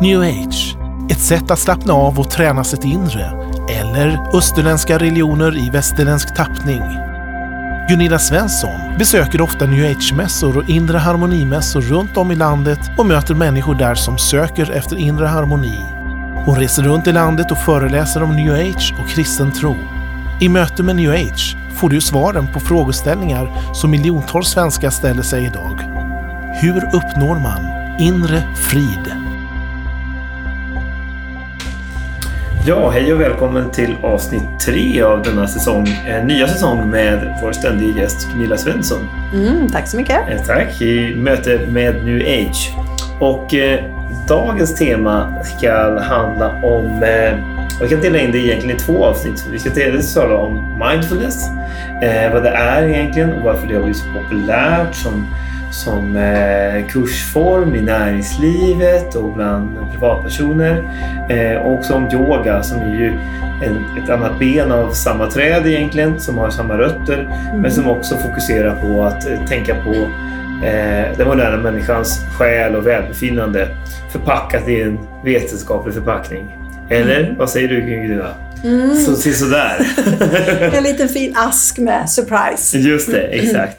New Age, ett sätt att slappna av och träna sitt inre. Eller österländska religioner i västerländsk tappning. Gunilla Svensson besöker ofta new age-mässor och inre harmonimässor runt om i landet och möter människor där som söker efter inre harmoni. Hon reser runt i landet och föreläser om new age och kristen tro. I möte med new age får du svaren på frågeställningar som miljontals svenskar ställer sig idag. Hur uppnår man inre frid? Ja, hej och välkommen till avsnitt tre av denna säsong, eh, nya säsong med vår ständiga gäst Gunilla Svensson. Mm, tack så mycket. Eh, tack, i möte med New Age. Och eh, dagens tema ska handla om, eh, vi kan dela in det egentligen i två avsnitt. Vi ska dels tala om mindfulness, eh, vad det är egentligen och varför det har blivit så populärt som som eh, kursform i näringslivet och bland privatpersoner. Eh, och också om yoga som är ju ett annat ben av samma träd egentligen, som har samma rötter, mm. men som också fokuserar på att eh, tänka på den moderna människans själ och välbefinnande förpackat i en vetenskaplig förpackning. Eller mm. vad säger du Gunilla? Mm. Så, sådär. en liten fin ask med surprise. Just det, exakt.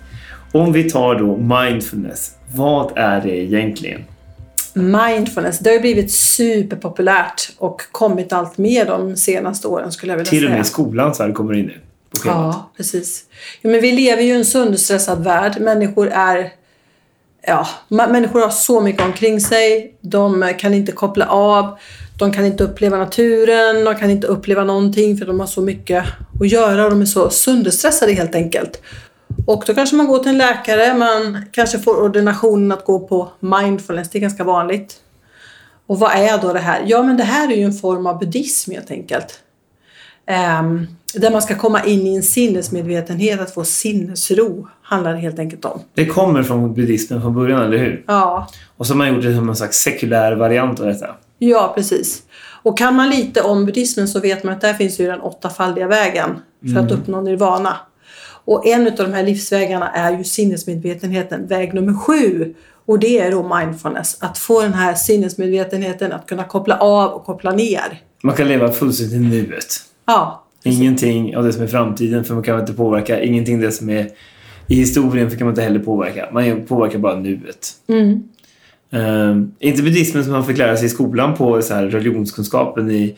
Om vi tar då mindfulness, vad är det egentligen? Mindfulness, det har blivit superpopulärt och kommit allt mer de senaste åren skulle jag vilja säga. Till och med skolan så här kommer det in nu Ja, precis. Ja, men vi lever ju i en sönderstressad värld. Människor är ja, människor har så mycket omkring sig. De kan inte koppla av. De kan inte uppleva naturen. De kan inte uppleva någonting för de har så mycket att göra och de är så sönderstressade helt enkelt. Och då kanske man går till en läkare, man kanske får ordinationen att gå på mindfulness, det är ganska vanligt. Och vad är då det här? Ja, men det här är ju en form av buddhism helt enkelt. Um, där man ska komma in i en sinnesmedvetenhet, att få sinnesro, handlar det helt enkelt om. Det kommer från buddhismen från början, eller hur? Ja. Och så har man gjort det som en slags sekulär variant av detta. Ja, precis. Och kan man lite om buddhismen så vet man att där finns ju den åttafaldiga vägen för mm. att uppnå nirvana. Och en av de här livsvägarna är ju sinnesmedvetenheten, väg nummer sju. Och det är då mindfulness, att få den här sinnesmedvetenheten att kunna koppla av och koppla ner. Man kan leva fullständigt i nuet. Ja. Ingenting av det som är framtiden, för man kan inte påverka. Ingenting av det som är i historien, för kan man inte heller påverka. Man påverkar bara nuet. Mm. Uh, inte buddhismen som man fick lära sig i skolan på så här religionskunskapen i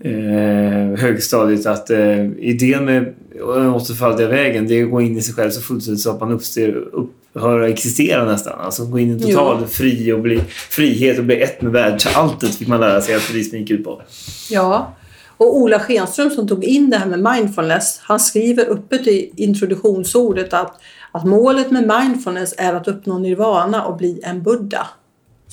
eh, högstadiet att eh, idén med den återfalldiga vägen det är att gå in i sig själv så fullständigt så att man uppstår, upphör att existera nästan. Alltså gå in i total fri och bli, frihet och bli ett med världsalltet fick man lära sig att buddhismen gick ut på. Ja, och Ola Schenström som tog in det här med mindfulness, han skriver uppe i introduktionsordet att, att målet med mindfulness är att uppnå nirvana och bli en buddha.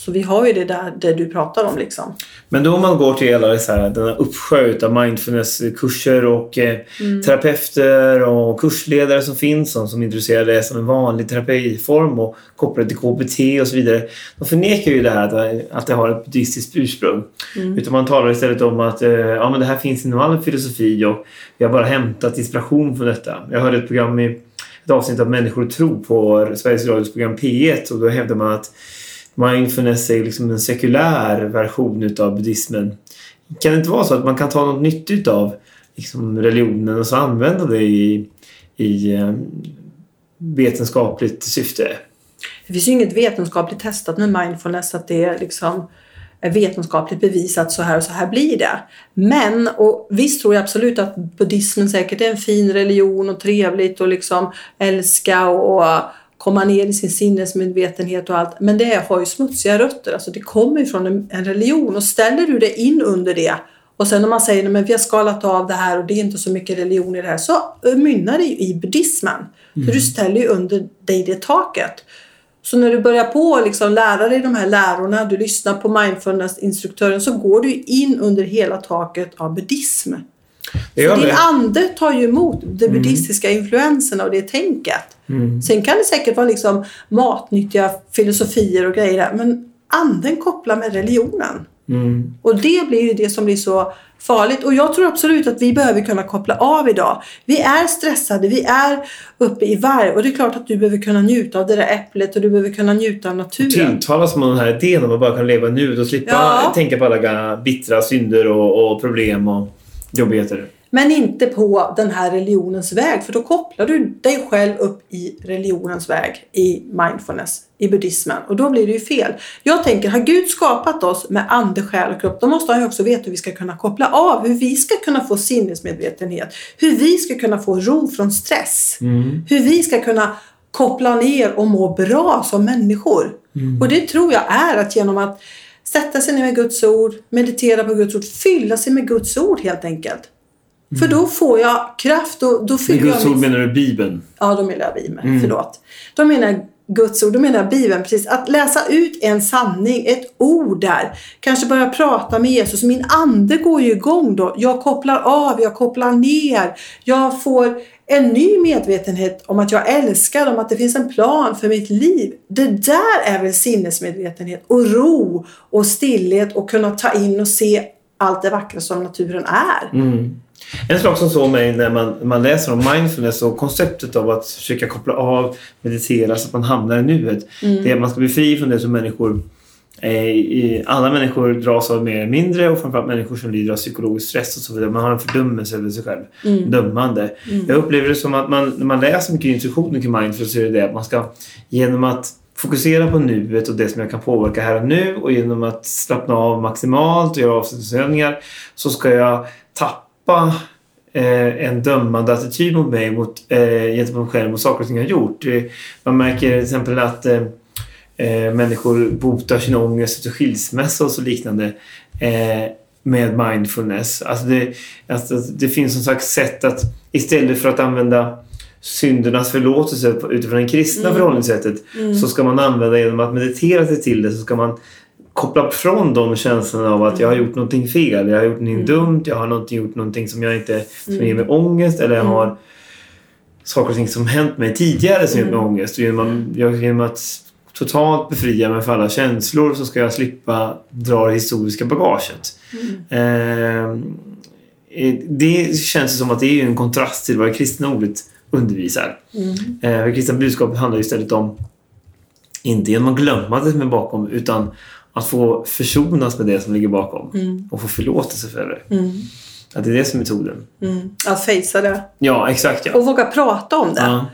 Så vi har ju det där det du pratar om. Liksom. Men då om man går till alla så här, denna uppsjö av mindfulness-kurser och eh, mm. terapeuter och kursledare som finns som, som introducerar det som en vanlig terapiform och kopplar det till KBT och så vidare. De förnekar ju det här att, att det har ett buddhistiskt ursprung. Mm. Utan man talar istället om att eh, ja, men det här finns inom all filosofi och vi har bara hämtat inspiration från detta. Jag hörde ett program i ett avsnitt av Människor och tro på Sveriges Radios program P1 och då hävdar man att mindfulness är liksom en sekulär version utav buddhismen. Kan det inte vara så att man kan ta något nyttigt av liksom religionen och så använda det i, i eh, vetenskapligt syfte? Det finns ju inget vetenskapligt testat med mindfulness att det liksom, är liksom vetenskapligt bevisat så här och så här blir det. Men, och visst tror jag absolut att buddhismen säkert är en fin religion och trevligt och liksom älska och komma ner i sin sinnesmedvetenhet och allt. Men det har ju smutsiga rötter, alltså det kommer ju från en, en religion och ställer du det in under det och sen om man säger att vi har skalat av det här och det är inte så mycket religion i det här så mynnar det ju i buddhismen. Mm. För du ställer ju under dig det taket. Så när du börjar på liksom lära dig de här lärorna, du lyssnar på mindfulness-instruktören så går du in under hela taket av buddhism. Så din ande tar ju emot de mm. buddhistiska mm. influenserna och det tänket. Mm. Sen kan det säkert vara liksom matnyttiga filosofier och grejer där, men anden kopplar med religionen. Mm. Och det blir ju det som blir så farligt. Och jag tror absolut att vi behöver kunna koppla av idag. Vi är stressade, vi är uppe i varv och det är klart att du behöver kunna njuta av det där äpplet och du behöver kunna njuta av naturen. Tilltalas man den här idén om att bara kunna leva nu och slippa Ja. tänka på alla bittra synder och, och problem och jobbigheter. Men inte på den här religionens väg för då kopplar du dig själv upp i religionens väg i mindfulness, i buddhismen och då blir det ju fel. Jag tänker, har Gud skapat oss med ande, själ och kropp då måste han ju också veta hur vi ska kunna koppla av, hur vi ska kunna få sinnesmedvetenhet, hur vi ska kunna få ro från stress, hur vi ska kunna koppla ner och må bra som människor. Och det tror jag är att genom att sätta sig ner med Guds ord, meditera på Guds ord, fylla sig med Guds ord helt enkelt. För då får jag kraft och då Med fyller Guds jag ord min... menar du Bibeln? Ja, då menar jag Bibeln. Förlåt. Då menar jag Guds ord, då menar jag Bibeln. Precis. Att läsa ut en sanning, ett ord där. Kanske börja prata med Jesus. Min ande går ju igång då. Jag kopplar av, jag kopplar ner. Jag får en ny medvetenhet om att jag älskar, om att det finns en plan för mitt liv. Det där är väl sinnesmedvetenhet och ro och stillhet och kunna ta in och se allt det vackra som naturen är. Mm. En sak som såg mig när man, man läser om mindfulness och konceptet av att försöka koppla av, meditera så att man hamnar i nuet. Det är att man ska bli fri från det som människor eh, alla människor dras av mer eller mindre och framförallt människor som lider av psykologisk stress och så vidare. Man har en fördömelse över sig själv. Dömande. Jag upplever det som att man, när man läser mycket instruktioner kring mindfulness så är det det att man ska genom att fokusera på nuet och det som jag kan påverka här och nu och genom att slappna av maximalt och göra avslappningsövningar så ska jag tappa eh, en dömande attityd mot mig mot, eh, gentemot mig själv och saker och ting jag har gjort. Man märker till exempel att eh, eh, människor botar sin ångest efter skilsmässa och så liknande eh, med mindfulness. Alltså det, alltså det finns som sagt sätt att istället för att använda syndernas förlåtelse utifrån det kristna förhållningssättet så ska man använda genom att meditera sig till det så ska man koppla från de känslorna av att jag har gjort någonting fel, jag har gjort någonting dumt, jag har någonting, gjort någonting som jag inte som ger mig ångest eller jag har saker och ting som hänt mig tidigare som ger mig ångest. Genom, att, jag, genom att totalt befria mig från alla känslor så ska jag slippa dra det historiska bagaget. Ehm, eh, det känns som att det är en kontrast till vad det kristna ordet undervisar. Eh, det kristna budskapet handlar istället om inte genom att glömma det som är bakom utan att få försonas med det som ligger bakom och få förlåtelse för det. Att det är det som är metoden. Mm. Att fejsa det. Ja, exakt ja. Och våga prata om det. ja.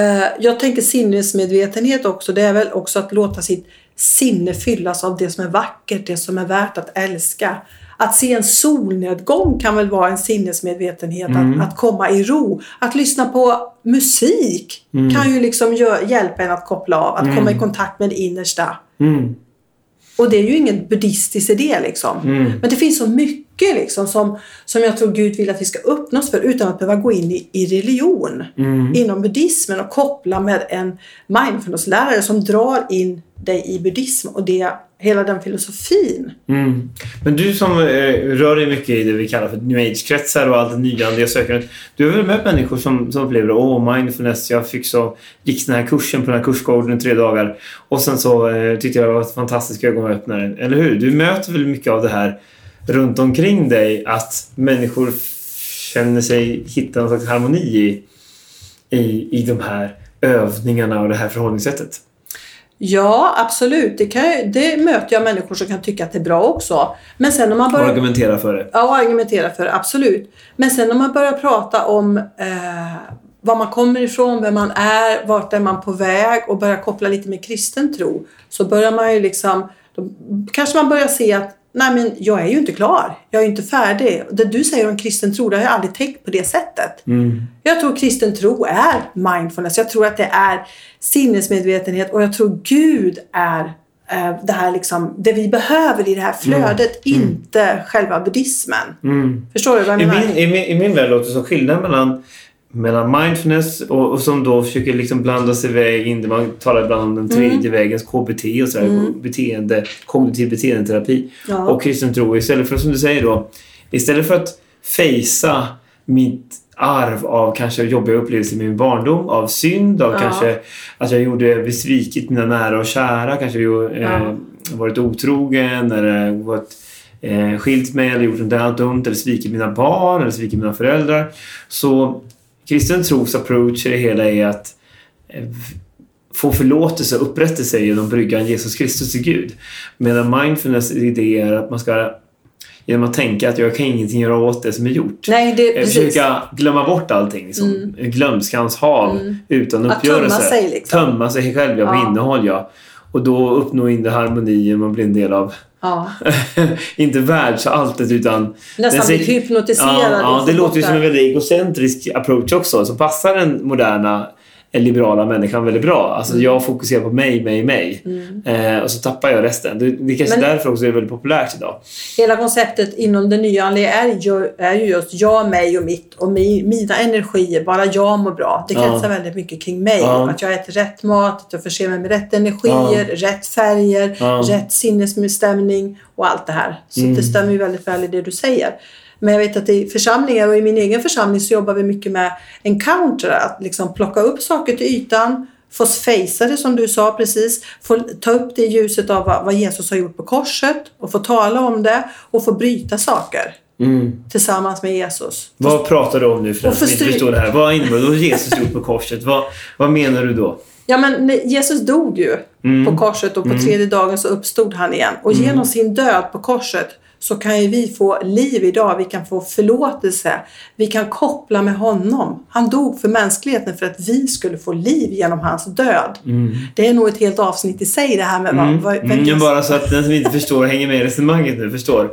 Eh, Jag tänker sinnesmedvetenhet också. Det är väl också att låta sitt sinne fyllas av det som är vackert, det som är värt att älska. Att se en solnedgång kan väl vara en sinnesmedvetenhet. Att, att komma i ro. Att lyssna på musik kan ju liksom hjälpa en att koppla av. Att komma i kontakt med det innersta. Mm. Och det är ju ingen buddhistisk idé liksom. Men det finns så mycket liksom som, som jag tror Gud vill att vi ska öppna oss för utan att behöva gå in i, i religion. Inom buddhismen och koppla med en mindfulness-lärare som drar in dig i buddhism och det, hela den filosofin. Mm. Men du som eh, rör dig mycket i det vi kallar för new age-kretsar och allt det nyandliga sökandet. Du har väl mött människor som, som upplever åh, mindfulness, jag fick så, gick den här kursen på den här kursgården i tre dagar och sen så eh, tyckte jag det var ett fantastiskt ögonöppnare. Eller hur? Du möter väl mycket av det här runt omkring dig att människor känner sig hitta någon slags harmoni i, i, i de här övningarna och det här förhållningssättet. Ja, absolut. Det, kan, det möter jag människor som kan tycka att det är bra också. Men sen när man Och börjar... argumentera för det. Ja, och argumentera för det, absolut. Men sen när man börjar prata om eh, var man kommer ifrån, vem man är, vart är man på väg och börjar koppla lite med kristen tro så börjar man ju liksom, då kanske man börjar se att nej men jag är ju inte klar, jag är ju inte färdig. Det du säger om kristen tro, det har jag aldrig tänkt på det sättet. Jag tror kristen tro är mindfulness, jag tror att det är sinnesmedvetenhet och jag tror Gud är eh, det här liksom, det vi behöver i det här flödet, inte själva buddhismen. Förstår du vad jag I menar? min, i, min, I min värld låter det som skillnad mellan, mellan mindfulness och, och som då försöker liksom blanda sig iväg in. Man talar ibland om den tredje Mm. vägens KBT och sådär, beteende, kognitiv beteendeterapi. Ja. Och kristen tro. Istället för som du säger då, istället för att fejsa mitt arv av kanske jobbiga upplevelser i min barndom, av synd, av Ja. kanske att jag gjorde besvikit mina nära och kära, kanske ju, eh, Ja. varit otrogen eller varit eh, skilt mig eller gjort något annat dumt eller svikit mina barn eller svikit mina föräldrar. Så kristen tros approach i det hela är att eh, få förlåtelse och upprättelse genom bryggan Jesus Kristus till Gud. Medan mindfulness idé är att man ska genom att tänka att jag kan ingenting göra åt det som är gjort. Nej, det, Eh, precis. Försöka glömma bort allting som Mm. glömskans hav Mm. utan Att tömma uppgörelse. sig liksom. Tömma sig själv ja, på Ja. innehåll ja. Och då uppnå inre harmoni och bli en del av, Ja. inte världsalltet utan Nästan ser- hypnotiserad. Ja, ja, det låter ju som en väldigt egocentrisk approach också som passar den moderna liberala människan väldigt bra. Alltså Mm. jag fokuserar på mig, mig, mig. Eh, och så tappar jag resten. Det, det är kanske Men- därför också det är väldigt populärt idag. Hela konceptet inom det nya andliga är ju, är ju just jag, mig och mitt och mi, mina energier. Bara jag mår bra. Det Ja. kretsar väldigt mycket kring mig. Ja. Att jag äter rätt mat, att jag förser mig med rätt energier, rätt färger, Ja. rätt sinnesstämning och allt det här. Så Mm. det stämmer ju väldigt väl i det du säger. Men jag vet att i församlingar och i min egen församling så jobbar vi mycket med encounter. Att liksom plocka upp saker till ytan, få facea det som du sa precis, få ta upp det i ljuset av vad, Jesus har gjort på korset och få tala om det och få bryta saker tillsammans med Jesus. Vad pratar du om nu för den som inte förstår det här? Vad innebär har Jesus gjort på korset? Vad, vad menar du då? Ja men Jesus dog ju Mm. på korset och på tredje dagen så uppstod han igen. Och genom sin död på korset så kan ju vi få liv idag. Vi kan få förlåtelse. Vi kan koppla med honom. Han dog för mänskligheten för att vi skulle få liv genom hans död. Det är nog ett helt avsnitt i sig det här med vad, vad, Mm, Jesus- bara så att den som inte förstår hänger med i resonemanget nu, förstår.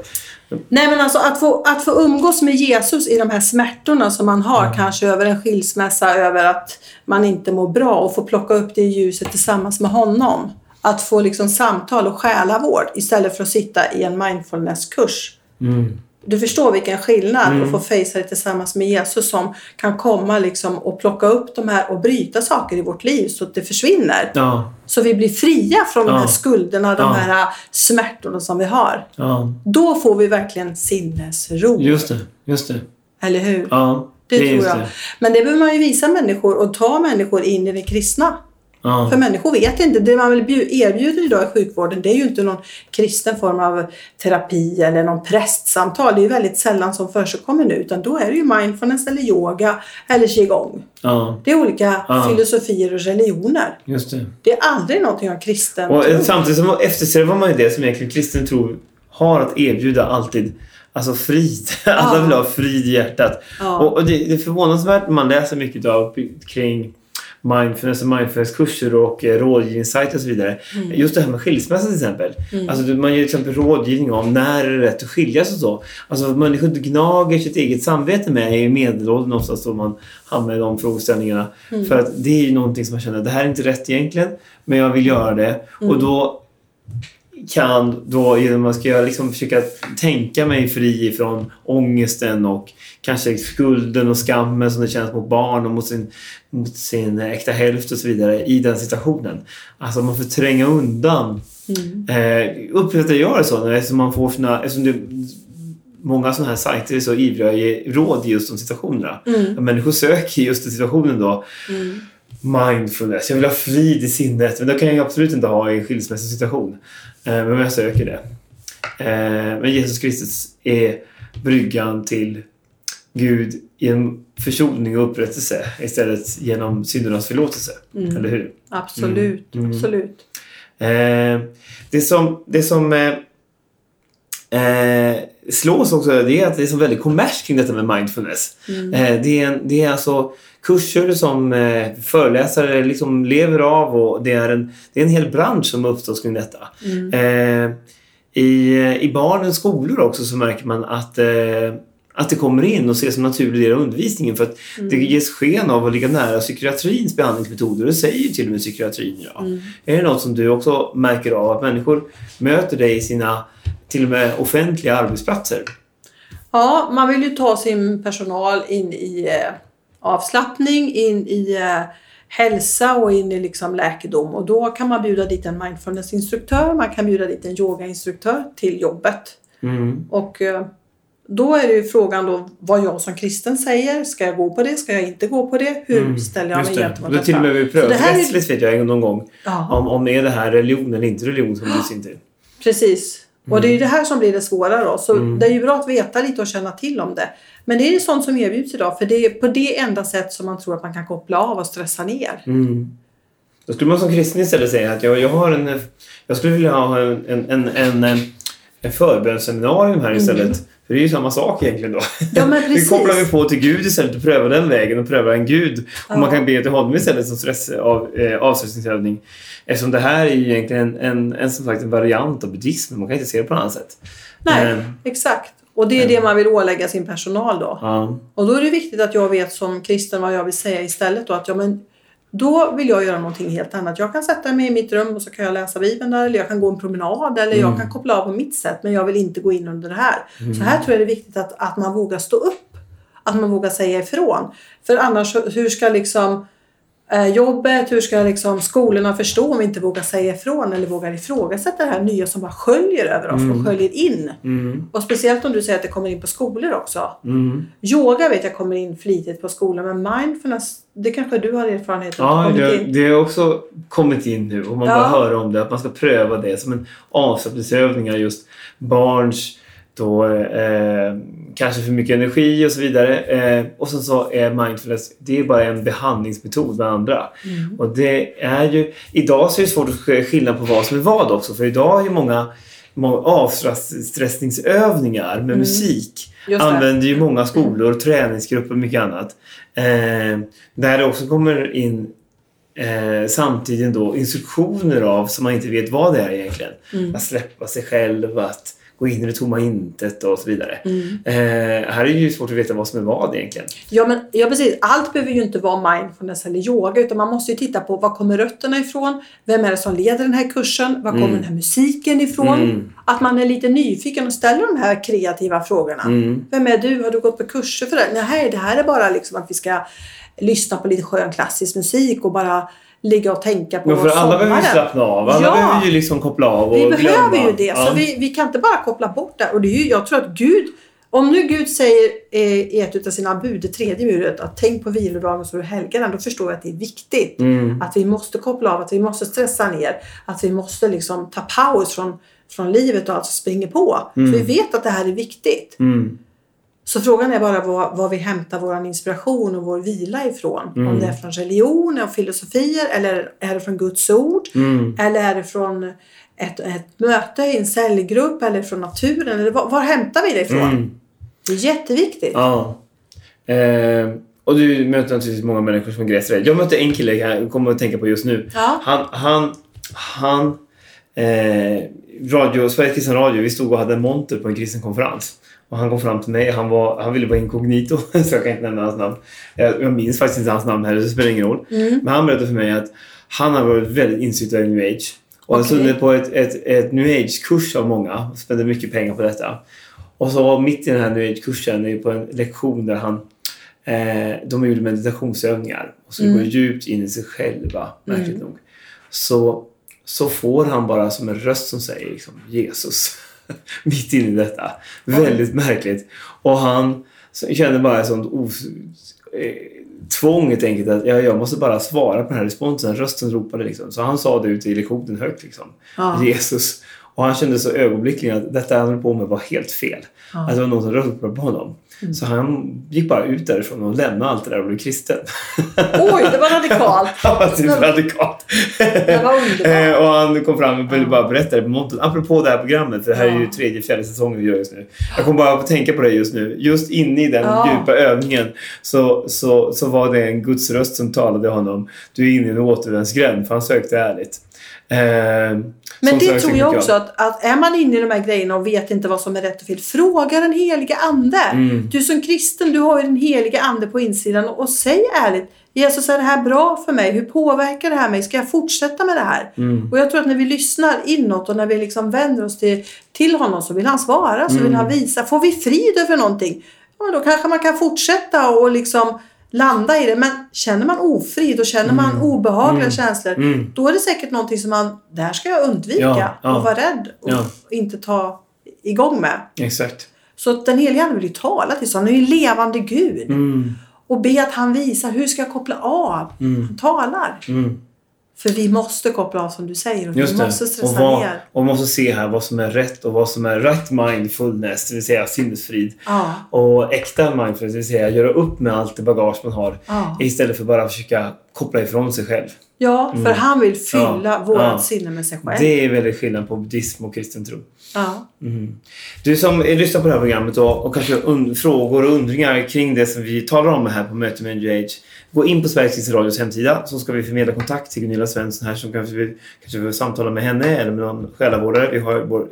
Nej men alltså att få, att få umgås med Jesus i de här smärtorna som man har kanske över en skilsmässa, över att man inte mår bra och få plocka upp det i ljuset tillsammans med honom. Att få liksom samtal och själavård istället för att sitta i en mindfulnesskurs. Du förstår vilken skillnad att få fejsa det tillsammans med Jesus som kan komma liksom och plocka upp de här och bryta saker i vårt liv så att det försvinner. Ja, Så vi blir fria från de Ja. här skulderna, de Ja. här smärtorna som vi har. Då får vi verkligen sinnesro. Just det. Just det. Eller hur? Ja, det, är tror jag. Det. Men det behöver man ju visa människor och ta människor in i det kristna. Ja. För människor vet inte. Det man bju- erbjuder idag i sjukvården det är ju inte någon kristen form av terapi eller någon prästsamtal. Det är ju väldigt sällan som förekommer nu. Utan då är det ju mindfulness eller yoga eller qigong. ja, Det är olika Ja. filosofier och religioner. just det. Det är aldrig någonting av kristen Och tro. eh, samtidigt så eftersträvar man ju det som egentligen kristen tro har att erbjuda alltid. Alltså frid. Alla vill ha frid i hjärtat. Och, och det, det är förvånansvärt när man läser mycket av kring mindfulness och mindfulnesskurser och eh, rådgivningssajter och så vidare. Mm. Just det här med skilsmässa till exempel. Alltså, du- man ger till exempel rådgivning om när är det rätt att skiljas och så. Alltså människor gnager sitt eget samvete med är i medelåldern oftast då man hamnar i de frågeställningarna. Mm. För att det är ju någonting som man känner, det här är inte rätt egentligen, men jag vill göra det. Mm. Och då kan då genom att jag liksom försöka tänka mig fri från ångesten och kanske skulden och skammen som det känns mot barn och mot sin, mot sin äkta hälft och så vidare i den situationen. Alltså man får tränga undan. Mm. Eh, uppfattar jag det så eftersom man får sina, eftersom det, många sådana här sajter är så ivriga att ge råd i just de situationerna. Mm. Människor söker just den situationen då Mm. Mindfulness. Jag vill ha frid i sinnet. Men det kan jag absolut inte ha i en skilsmässosituation. Eh, Men jag söker det. Eh, Men Jesus Kristus är bryggan till Gud genom försoning och upprättelse istället genom syndernas förlåtelse. Mm. Eller hur? Absolut, Mm. Mm. absolut. Eh, Det som, det som eh, eh, slås också det är att det är så väldigt kommers kring detta med mindfulness. Mm. Eh, det, är en, det är alltså kurser som eh, föreläsare liksom lever av och det är, en, det är en hel bransch som uppstått kring detta. Mm. Eh, i, I barnens skolor också så märker man att, eh, att det kommer in och ses som en naturlig del av undervisningen för att det ges sken av att ligga nära psykiatrins behandlingsmetoder. Det säger ju till och med psykiatrin idag. Mm. Är det något som du också märker av att människor möter dig i sina till och med offentliga arbetsplatser? Ja, man vill ju ta sin personal in i eh, avslappning, in i eh, hälsa och in i liksom läkedom. Och då kan man bjuda dit en mindfulnessinstruktör, man kan bjuda dit en yogainstruktör till jobbet. Mm. Och eh, då är det ju frågan då vad jag som kristen säger. Ska jag gå på det? Ska jag inte gå på det? Hur ställer jag mig Mm. Det. gentemot Det har till och med blivit prövat det är- rättsligt vet jag någon gång. Ja. Om, om är det här religion eller inte religion som bjuds in till. Precis. Och det är ju det här som blir det svåra då. Så Mm. det är ju bra att veta lite och känna till om det. Men det är ju sånt som erbjuds idag. För det är på det enda sätt som man tror att man kan koppla av och stressa ner. Mm. Då skulle man som kristen istället säga att jag, jag har en... Jag skulle vilja ha en, en, en, en, en förbönsseminarium här istället. För det är ju samma sak egentligen då. Mm. Ja, men Vi precis. kopplar vi på till Gud istället och prövar den vägen och prövar en Gud. Ja. Och man kan be till honom istället som stress, av, eh, avstressningsövning. Eftersom det här är ju egentligen en, en, en, som sagt, en variant av buddhismen. Man kan inte se det på något annat sätt. Nej, Eh, exakt. Och det är det man vill ålägga sin personal då. ja. Och då är det viktigt att jag vet som kristen vad jag vill säga istället då. Att ja, men då vill jag göra någonting helt annat. Jag kan sätta mig i mitt rum och så kan jag läsa Bibeln där. Eller jag kan gå en promenad. Eller jag kan koppla av på mitt sätt. Men jag vill inte gå in under det här. Så här tror jag det är viktigt att, att man vågar stå upp. Att man vågar säga ifrån. För annars, hur ska liksom jobbet, hur ska liksom skolorna förstå om vi inte vågar säga ifrån eller vågar ifrågasätta det här nya som bara sköljer över oss och sköljer in. Mm. Och speciellt om du säger att det kommer in på skolor också. Mm. Yoga vet jag kommer in flitigt på skolan men mindfulness, det kanske du har erfarenhet av? Ja, det, in. det har också kommit in nu och man Ja. bara hör om det. Att man ska pröva det som en avslappningsövning av just barns då, eh, kanske för mycket energi och så vidare. Eh, och sen så är mindfulness, det är bara en behandlingsmetod med andra. Mm. Och det är ju, idag så är det svårt att skilja på vad som är vad också. För idag är ju många, många avstressningsövningar med musik Mm. Det. använder ju många skolor, träningsgrupper och mycket annat. Eh, där det också kommer in eh, samtidigt då instruktioner av som man inte vet vad det är egentligen. Mm. Att släppa sig själv, att gå in i det tomma intet och så vidare. Mm. Eh, här är det ju svårt att veta vad som är vad egentligen. Ja, men, ja precis. Allt behöver ju inte vara mindfulness eller yoga utan man måste ju titta på var kommer rötterna ifrån? Vem är det som leder den här kursen? Var kommer Mm. den här musiken ifrån? Mm. Att man är lite nyfiken och ställer de här kreativa frågorna. Mm. Vem är du? Har du gått på kurser för det? Nej, det här är bara liksom att vi ska lyssna på lite skön klassisk musik och bara ligga och tänka på Men för alla behöver ju sommaren. slappna av. Alla Ja. behöver ju liksom koppla av och Vi glömma. behöver ju det. Ja. Så vi, vi kan inte bara koppla bort det. Och det är ju, jag tror att Gud, om nu Gud säger eh, i ett av sina bud, det tredje budet, att tänk på vilodagen så du helgar den, då förstår jag att det är viktigt. Mm. Att vi måste koppla av, att vi måste stressa ner, att vi måste liksom ta paus från, från livet och alltså springa på. För vi vet att det här är viktigt. Mm. Så frågan är bara var, var vi hämtar vår inspiration och vår vila ifrån. Mm. Om det är från religion och filosofier eller är det från Guds ord? Mm. Eller är det från ett, ett möte i en cellgrupp eller från naturen? Eller var, var hämtar vi det ifrån? Mm. Det är jätteviktigt. Ja. Eh, och du möter naturligtvis många människor som gräser dig. Jag mötte en kille, jag kommer att tänka på just nu. Ja. Han, han, han eh, radio, Sveriges kristna radio, vi stod och hade en monter på en kristen konferens. Och han kom fram till mig, han, var, han ville vara inkognito, så jag kan inte nämna hans namn. Jag, jag minns faktiskt inte hans namn heller, så det spelar ingen roll. Mm. Men han berättade för mig att han har varit väldigt insyltad i new age. Och han Okej. suttit på ett, ett, ett new age-kurs av många och spände mycket pengar på detta. Och så mitt i den här new age-kursen, på en lektion där han eh, de gjorde meditationsövningar och så Mm. går djupt in i sig själva, märkligt nog. Så, så får han bara som en röst som säger liksom, Jesus mitt inne i detta. Väldigt märkligt. Och han kände bara ett sånt os, eh, tvång helt enkelt att ja, jag måste bara svara på den här responsen. Rösten ropade liksom. Så han sa det ute i lektionen högt liksom. Ja. Jesus. Och han kände så ögonblickligen att detta han höll på med var helt fel. Ja. Att det var någon som ropade på honom. Mm. Så han gick bara ut därifrån och lämnade allt det där och blev kristen. Oj, det var radikalt. Han var typ radikalt. Det var underbart. Eh, och han kom fram och ville bara berätta det på monten. Apropå det här programmet, för det här är ju Ja. tredje, fjärde säsongen vi gör just nu. Jag kommer bara att tänka på det just nu. Just inne i den Ja. djupa övningen så, så, så var det en Guds röst som talade honom. Du är inne i en återvändsgränd, för han sökte ärligt. Eh, Men det tror jag också att, att är man inne i de här grejerna och vet inte vad som är rätt och fel. Fråga den helige Ande. Mm. Du som kristen, du har ju den helige Ande på insidan och, och säg ärligt. Jesus, är det här bra för mig? Hur påverkar det här mig? Ska jag fortsätta med det här? Mm. Och jag tror att när vi lyssnar inåt och när vi liksom vänder oss till, till honom så vill han svara, så Mm. vill han visa. Får vi frid över någonting? Ja, då kanske man kan fortsätta och liksom landa i det. Men känner man ofrid och känner man obehagliga Mm. känslor, Mm. då är det säkert någonting som man, det här ska jag undvika Ja, ja. och vara rädd och Ja. inte ta igång med. Exakt. Så att den helige Ande vill ju tala till oss. Han är ju levande Gud. Mm. Och be att han visar hur ska jag koppla av. Mm. Han talar. Mm. För vi måste koppla av som du säger. Och Just vi måste Och, stressa vad, ner. och måste se här vad som är rätt och vad som är rätt mindfulness, det vill säga sinnesfrid. Ja, Och äkta mindfulness, det vill säga göra upp med allt det bagage man har. ja. Istället för bara försöka koppla ifrån sig själv. ja för han vill fylla Ja, vårt sinne med sig själv. Det är väldigt skillnad på buddhism och kristen tro. Ja. Mm. Du som lyssnar på det här programmet och, och kanske frågor och undringar kring det som vi talar om här på mötet med NGH. Gå in på Sveriges Radios hemsida så ska vi förmedla kontakt till Gunilla Svensson här som kanske vill, kanske vill samtala med henne eller med någon själavårdare. Vi har vår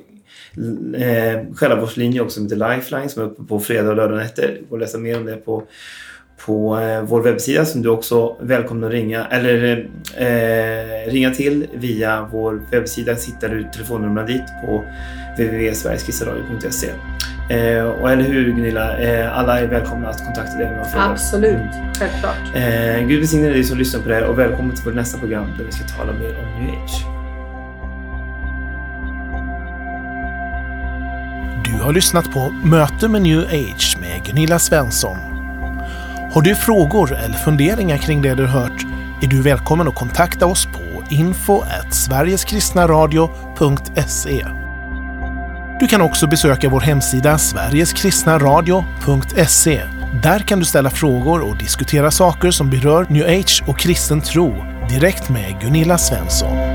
eh, själavårdslinje också som heter Lifeline som är uppe på fredag och lördag nätter. Det går att läsa mer om det på på eh, vår webbsida som du också är välkommen att ringa eller eh, ringa till via vår webbsida. Hittar du telefonnumren dit på www.sverigeskissaradio.se. Eh, och eller hur Gunilla, eh, alla är välkomna att kontakta dig med några frågor. Absolut, självklart. Eh, Gud välsigne dig som lyssnar på det här och välkommen till vårt nästa program där vi ska tala mer om New Age. Du har lyssnat på Möte med New Age med Gunilla Svensson. Har du frågor eller funderingar kring det du hört är du välkommen att kontakta oss på info sverigeskristnaradio.se. Du kan också besöka vår hemsida sverigeskristnaradio.se. Där kan du ställa frågor och diskutera saker som berör New Age och kristen tro direkt med Gunilla Svensson.